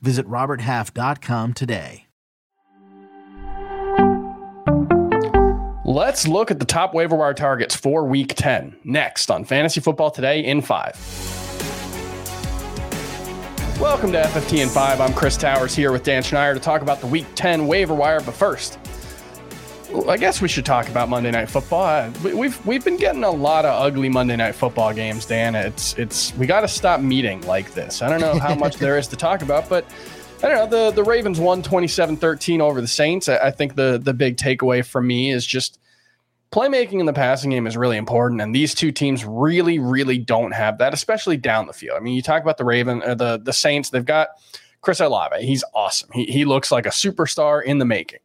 Visit RobertHalf.com today. Let's look at the top waiver wire targets for week 10 next on Fantasy Football Today in 5. Welcome to FFT in 5. I'm Chris Towers here with Dan Schneider to talk about the Week 10 waiver wire. But first, I guess we should talk about Monday Night Football. We've we've been getting a lot of ugly Monday Night Football games, Dan. It's it's we got to stop meeting like this. I don't know how much there is to talk about, but I don't know. The the Ravens won 27-13 over the Saints. I, I think the the big takeaway for me is just playmaking in the passing game is really important, and these two teams really, really don't have that, especially down the field. I mean, you talk about the Raven, or uh, the the Saints. They've got Chris Olave. He's awesome. He he looks like a superstar in the making.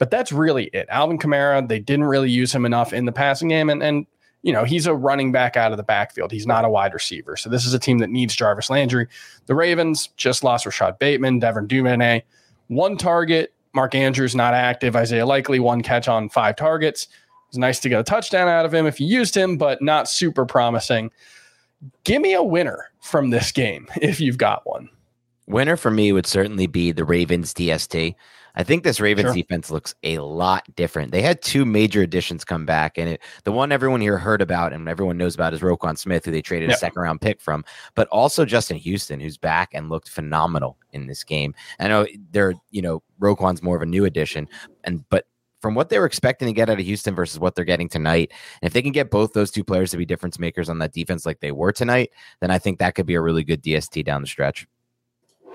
But that's really it. Alvin Kamara, they didn't really use him enough in the passing game, and and you know he's a running back out of the backfield. He's not a wide receiver. So this is a team that needs Jarvis Landry. The Ravens just lost Rashod Bateman, Devin Duvernay, one target. Mark Andrews not active. Isaiah Likely one catch on five targets was nice to get a touchdown out of him if you used him, but not super promising. Give me a winner from this game if you've got one. Winner for me would certainly be the Ravens DST. I think this Ravens sure. defense looks a lot different. They had two major additions come back, and it, the one everyone here heard about and everyone knows about is Roquan Smith, who they traded yep. a second round pick from, but also Justin Houston, who's back and looked phenomenal in this game. I know they're, you know, Roquan's more of a new addition, and but from what they were expecting to get out of Houston versus what they're getting tonight. And if they can get both those two players to be difference makers on that defense like they were tonight, then I think that could be a really good DST down the stretch.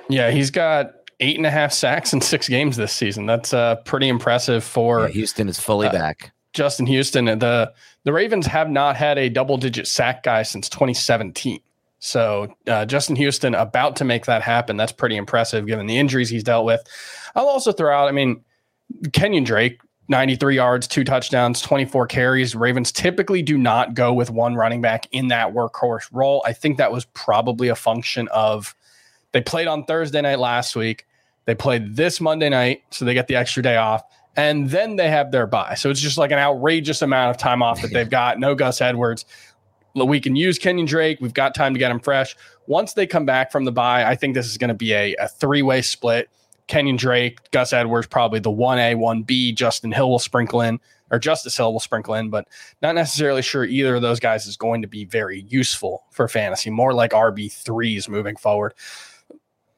Yeah, he's got eight and a half sacks in six games this season. That's uh, pretty impressive for yeah, Houston is fully uh, back. Justin Houston. The the Ravens have not had a double digit sack guy since 2017. So uh, Justin Houston about to make that happen. That's pretty impressive given the injuries he's dealt with. I'll also throw out. I mean, Kenyon Drake 93 yards, two touchdowns, 24 carries. Ravens typically do not go with one running back in that workhorse role. I think that was probably a function of they played on Thursday night last week. They played this Monday night, so they get the extra day off, and then they have their bye. So it's just like an outrageous amount of time off that they've got. No Gus Edwards. We can use Kenyon Drake. We've got time to get him fresh. Once they come back from the bye, I think this is going to be a, a three way split. Kenyon Drake, Gus Edwards, probably the 1A, 1B. Justin Hill will sprinkle in, or Justice Hill will sprinkle in, but not necessarily sure either of those guys is going to be very useful for fantasy. More like RB3s moving forward.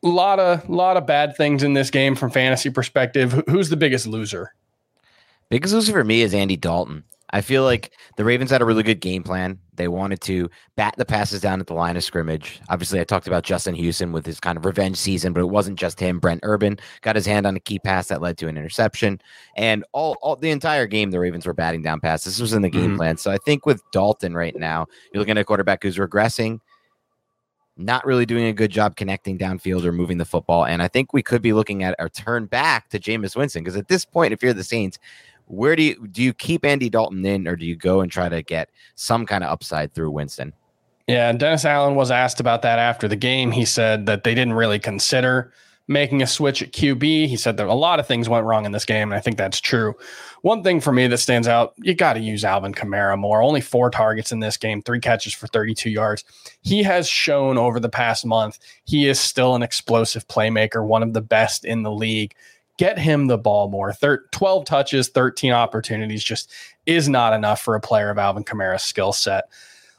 A lot of lot of bad things in this game from fantasy perspective. Who's the biggest loser? Biggest loser for me is Andy Dalton. I feel like the Ravens had a really good game plan. They wanted to bat the passes down at the line of scrimmage. Obviously, I talked about Justin Houston with his kind of revenge season, but it wasn't just him. Brent Urban got his hand on a key pass that led to an interception. And all, all the entire game, the Ravens were batting down passes. This was in the game mm-hmm. plan. So I think with Dalton right now, you're looking at a quarterback who's regressing, not really doing a good job connecting downfield or moving the football. And I think we could be looking at a turn back to Jameis Winston because at this point, if you're the Saints, where do you do you keep Andy Dalton in, or do you go and try to get some kind of upside through Winston? Yeah, Dennis Allen was asked about that after the game. He said that they didn't really consider making a switch at QB. He said that a lot of things went wrong in this game, and I think that's true. One thing for me that stands out, you got to use Alvin Kamara more. Only four targets in this game, three catches for 32 yards. He has shown over the past month he is still an explosive playmaker, one of the best in the league get him the ball more. Thir- 12 touches, 13 opportunities just is not enough for a player of Alvin Kamara's skill set.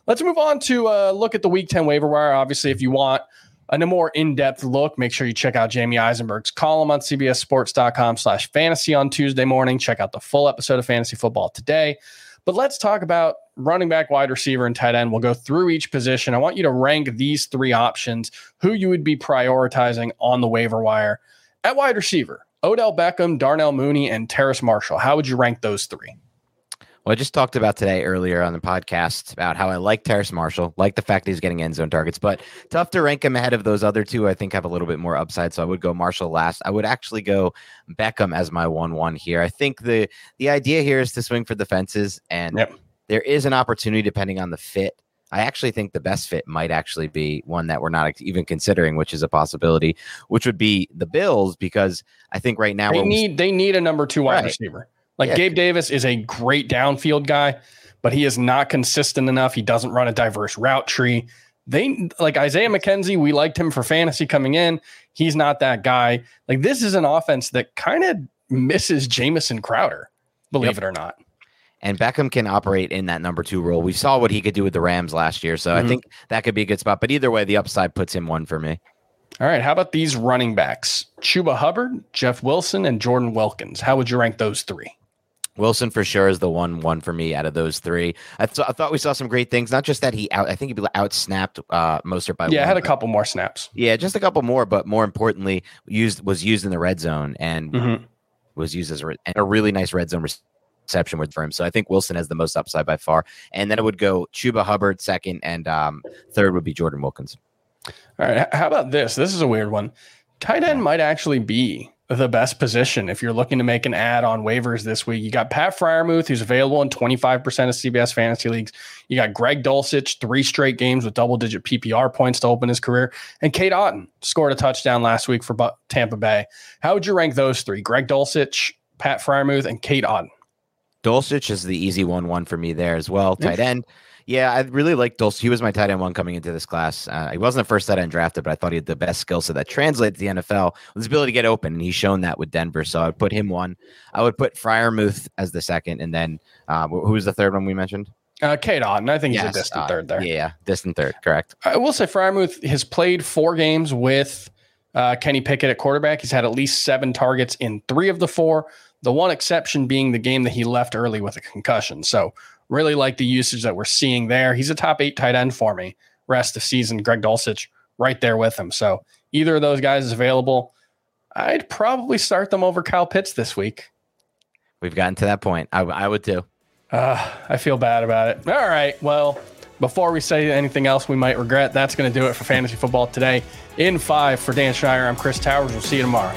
Let's move on to uh, look at the Week 10 waiver wire. Obviously, if you want a more in-depth look, make sure you check out Jamey Eisenberg's column on CBSSports.com slash fantasy on Tuesday morning. Check out the full episode of Fantasy Football today. But let's talk about running back, wide receiver, and tight end. We'll go through each position. I want you to rank these three options, who you would be prioritizing on the waiver wire. At wide receiver, Odell Beckham, Darnell Mooney, and Terrace Marshall. How would you rank those three? Well, I just talked about today earlier on the podcast about how I like Terrace Marshall, like the fact that he's getting end zone targets, but tough to rank him ahead of those other two. I think have a little bit more upside, so I would go Marshall last. I would actually go Beckham as my one-one here. I think the the idea here is to swing for the fences, and Yep. there is an opportunity depending on the fit. I actually think the best fit might actually be one that we're not even considering, which is a possibility, which would be the Bills, because I think right now They need they need a number two wide Right. receiver. Like Yeah. Gabe Davis is a great downfield guy, but he is not consistent enough. He doesn't run a diverse route tree. They like Isaiah McKenzie. We liked him for fantasy coming in. He's not that guy. Like this is an offense that kind of misses Jamison Crowder, believe Yep. it or not. and Beckham can operate in that number two role. We saw what he could do with the Rams last year, so Mhm. I think that could be a good spot. But either way, the upside puts him one for me. All right. How about these running backs? Chuba Hubbard, Jeff Wilson, and Jordan Wilkins. How would you rank those three? Wilson for sure is the one one for me out of those three. I, th- I thought we saw some great things. Not just that he out, I think he out snapped uh, Mostert by Yeah, I one, had a couple more snaps. Yeah, just a couple more, but more importantly, used was used in the red zone and Mhm. was used as a, a really nice red zone reception with for him. So I think Wilson has the most upside by far. And then it would go Chuba Hubbard second, and um, third would be Jordan Wilkins. All right. How about this? This is a weird one. Tight end might actually be the best position if you're looking to make an add on waivers this week. You got Pat Freiermuth, who's available in 25% of CBS fantasy leagues. You got Greg Dulcich, three straight games with double digit PPR points to open his career. And Cade Otton scored a touchdown last week for Tampa Bay. How would you rank those three? Greg Dulcich, Pat Freiermuth, and Cade Otton. Dulcich is the easy one one for me there as well. Tight end. Yeah, I really like Dulce. He was my tight end one coming into this class. Uh, he wasn't the first tight end drafted, but I thought he had the best skill set that translates to the NFL with his ability to get open, and he's shown that with Denver. So I would put him one. I would put Freiermuth as the second, and then uh, who was the third one we mentioned? Uh, Cade Otton. I think he's Yes, a distant uh, third there. Yeah, yeah, distant third. Correct. I will say Freiermuth has played four games with uh, Kenny Pickett at quarterback. He's had at least seven targets in three of the four. The one exception being the game that he left early with a concussion. So really like the usage that we're seeing there. He's a top eight tight end for me. Rest of season, Greg Dulcich right there with him. So either of those guys is available. I'd probably start them over Kyle Pitts this week. We've gotten to that point. I, I would too. Uh, I feel bad about it. All right. Well, before we say anything else we might regret, that's going to do it for fantasy football today. In five for Dan Schneider, I'm Chris Towers. We'll see you tomorrow.